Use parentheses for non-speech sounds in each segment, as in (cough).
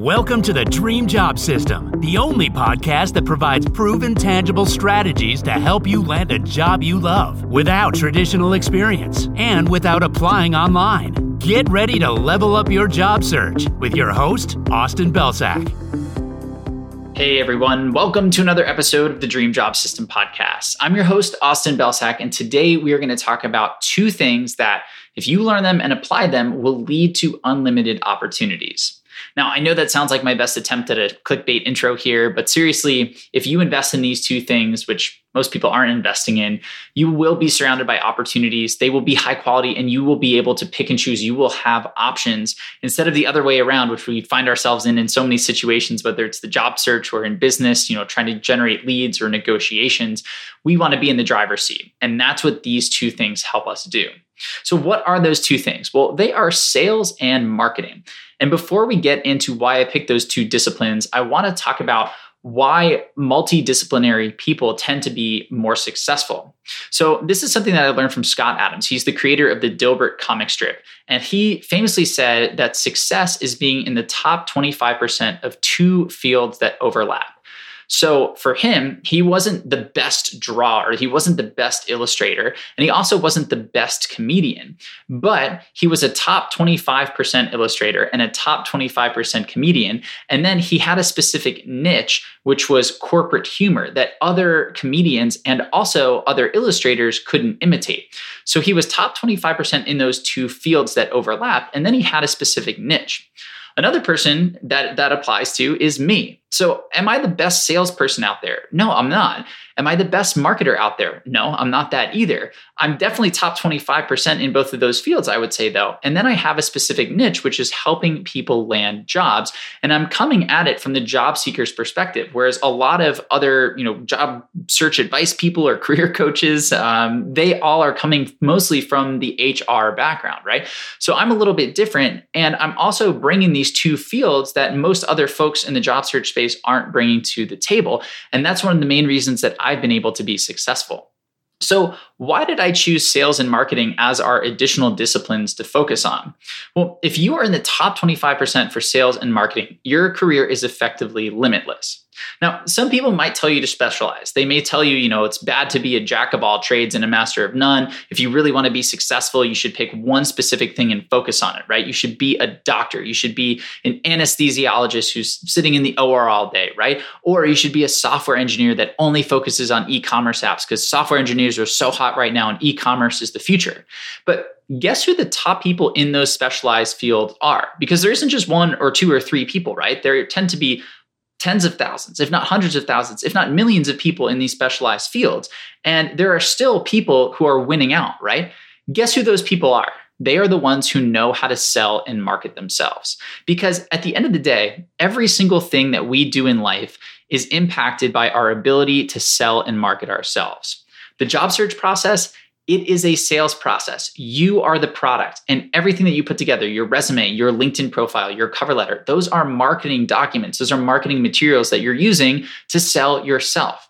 Welcome to the Dream Job System, the only podcast that provides proven, tangible strategies to help you land a job you love without traditional experience and without applying online. Get ready to level up your job search with your host, Austin Belcak. Hey everyone, welcome to another episode of the Dream Job System podcast. I'm your host, Austin Belcak, and today we are going to talk about two things that, if you learn them and apply them, will lead to unlimited opportunities. Now, I know that sounds like my best attempt at a clickbait intro here, but seriously, if you invest in these two things, which most people aren't investing in, you will be surrounded by opportunities. They will be high quality and you will be able to pick and choose. You will have options instead of the other way around, which we find ourselves in in so many situations, whether it's the job search or in business, you know, trying to generate leads or negotiations. We want to be in the driver's seat. And that's what these two things help us do. So, what are those two things? Well, they are sales and marketing. And before we get into why I picked those two disciplines, I want to talk about why multidisciplinary people tend to be more successful. So, this is something that I learned from Scott Adams. He's the creator of the Dilbert comic strip. And he famously said that success is being in the top 25% of two fields that overlap. So for him, he wasn't the best drawer, he wasn't the best illustrator, and he also wasn't the best comedian, but he was a top 25% illustrator and a top 25% comedian. And then he had a specific niche, which was corporate humor that other comedians and also other illustrators couldn't imitate. So he was top 25% in those two fields that overlap, and then he had a specific niche. Another person that that applies to is me. So, am I the best salesperson out there? No, I'm not. Am I the best marketer out there? No, I'm not that either. I'm definitely top 25% in both of those fields, I would say, though. And then I have a specific niche, which is helping people land jobs. And I'm coming at it from the job seeker's perspective, whereas a lot of other, you know, job search advice people or (laughs) career coaches, um, they all are coming mostly from the HR background, right? So I'm a little bit different. And I'm also bringing these two fields that most other folks in the job search space space aren't bringing to the table. And that's one of the main reasons that I've been able to be successful. So, why did I choose sales and marketing as our additional disciplines to focus on? Well, if you are in the top 25% for sales and marketing, your career is effectively limitless. Now, some people might tell you to specialize. They may tell you, you know, it's bad to be a jack of all trades and a master of none. If you really want to be successful, you should pick one specific thing and focus on it, right? You should be a doctor. You should be an anesthesiologist who's sitting in the OR all day, right? Or you should be a software engineer that only focuses on e commerce apps because software engineers are so hot right now and e commerce is the future. But guess who the top people in those specialized fields are? Because there isn't just one or two or three people, right? There tend to be tens of thousands, if not hundreds of thousands, if not millions of people in these specialized fields. And there are still people who are winning out, right? Guess who those people are? They are the ones who know how to sell and market themselves. Because at the end of the day, every single thing that we do in life is impacted by our ability to sell and market ourselves. The job search process it is a sales process. You are the product, and everything that you put together your resume, your LinkedIn profile, your cover letter those are marketing documents. Those are marketing materials that you're using to sell yourself.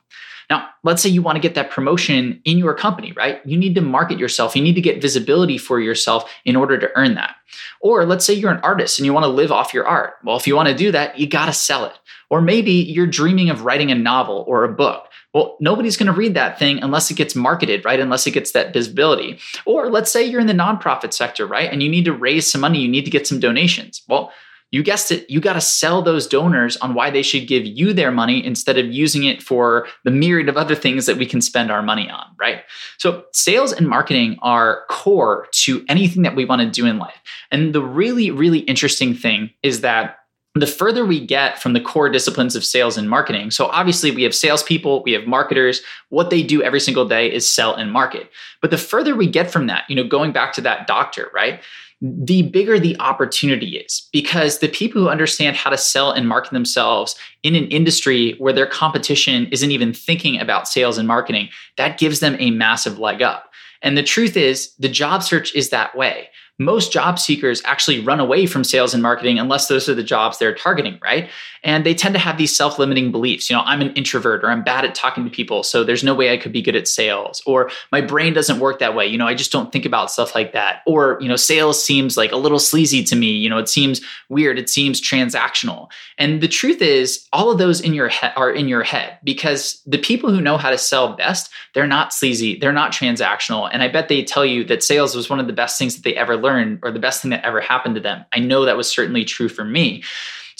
Now, let's say you want to get that promotion in your company, right? You need to market yourself. You need to get visibility for yourself in order to earn that. Or let's say you're an artist and you want to live off your art. Well, if you want to do that, you got to sell it. Or maybe you're dreaming of writing a novel or a book. Well, nobody's going to read that thing unless it gets marketed, right? Unless it gets that visibility. Or let's say you're in the nonprofit sector, right? And you need to raise some money, you need to get some donations. Well, you guessed it, you got to sell those donors on why they should give you their money instead of using it for the myriad of other things that we can spend our money on, right? So, sales and marketing are core to anything that we want to do in life. And the really, really interesting thing is that the further we get from the core disciplines of sales and marketing, so obviously we have salespeople, we have marketers. What they do every single day is sell and market. But the further we get from that, you know, going back to that doctor, right? The bigger the opportunity is because the people who understand how to sell and market themselves in an industry where their competition isn't even thinking about sales and marketing, that gives them a massive leg up. And the truth is, the job search is that way most job seekers actually run away from sales and marketing unless those are the jobs they're targeting, right? And they tend to have these self limiting beliefs. You know, I'm an introvert or I'm bad at talking to people. So there's no way I could be good at sales. Or my brain doesn't work that way. You know, I just don't think about stuff like that. Or, you know, sales seems like a little sleazy to me. You know, it seems weird. It seems transactional. And the truth is, all of those in your head are in your head because the people who know how to sell best, they're not sleazy, they're not transactional. And I bet they tell you that sales was one of the best things that they ever or the best thing that ever happened to them. I know that was certainly true for me.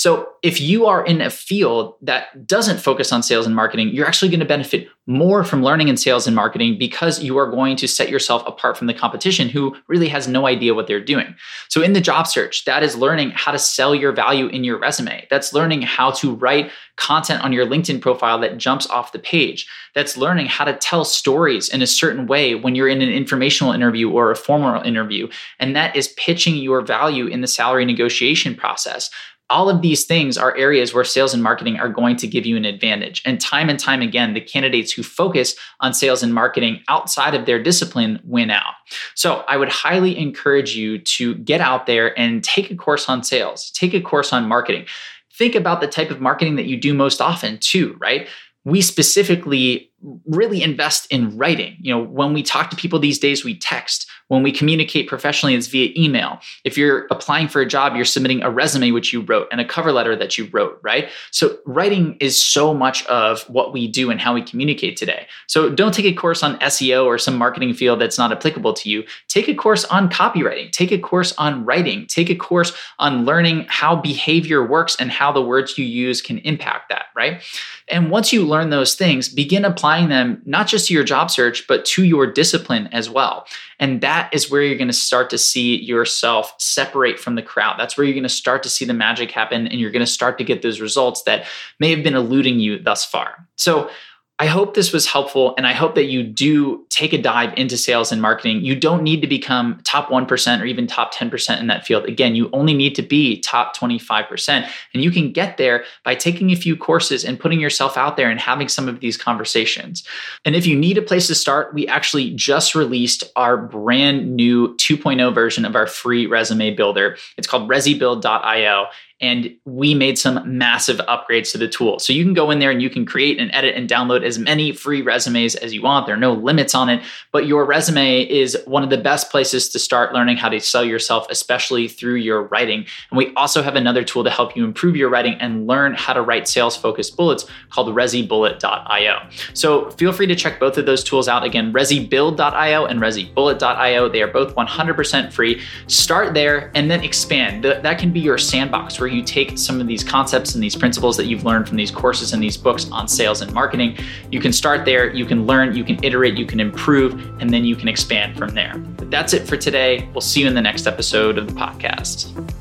So, if you are in a field that doesn't focus on sales and marketing, you're actually going to benefit more from learning in sales and marketing because you are going to set yourself apart from the competition who really has no idea what they're doing. So, in the job search, that is learning how to sell your value in your resume. That's learning how to write content on your LinkedIn profile that jumps off the page. That's learning how to tell stories in a certain way when you're in an informational interview or a formal interview. And that is pitching your value in the salary negotiation process all of these things are areas where sales and marketing are going to give you an advantage. And time and time again, the candidates who focus on sales and marketing outside of their discipline win out. So I would highly encourage you to get out there and take a course on sales, take a course on marketing. Think about the type of marketing that you do most often, too, right? We specifically really invest in writing. You know, when we talk to people these days, we text. When we communicate professionally, it's via email. If you're applying for a job, you're submitting a resume which you wrote and a cover letter that you wrote, right? So writing is so much of what we do and how we communicate today. So don't take a course on SEO or some marketing field that's not applicable to you. Take a course on copywriting, take a course on writing, take a course on learning how behavior works and how the words you use can impact that, right? And once you learn those things, begin applying applying them not just to your job search, but to your discipline as well. And that is where you're going to start to see yourself separate from the crowd. That's where you're going to start to see the magic happen and you're going to start to get those results that may have been eluding you thus far. So, I hope this was helpful and I hope that you do take a dive into sales and marketing. You don't need to become top 1% or even top 10% in that field. Again, you only need to be top 25%. And you can get there by taking a few courses and putting yourself out there and having some of these conversations. And if you need a place to start, we actually just released our brand new 2.0 version of our free resume builder. It's called ResyBuild.io and we made some massive upgrades to the tool. So you can go in there and you can create and edit and download as many free resumes as you want. There are no limits on it, but your resume is one of the best places to start learning how to sell yourself, especially through your writing. And we also have another tool to help you improve your writing and learn how to write sales focused bullets called ResyBullet.io. So feel free to check both of those tools out. Again, ResyBuild.io and ResyBullet.io. They are both 100% free. Start there and then expand. That can be your sandbox where you take some of these concepts and these principles that you've learned from these courses and these books on sales and marketing. You can start there, you can learn, you can iterate, you can improve, and then you can expand from there. But that's it for today. We'll see you in the next episode of the podcast.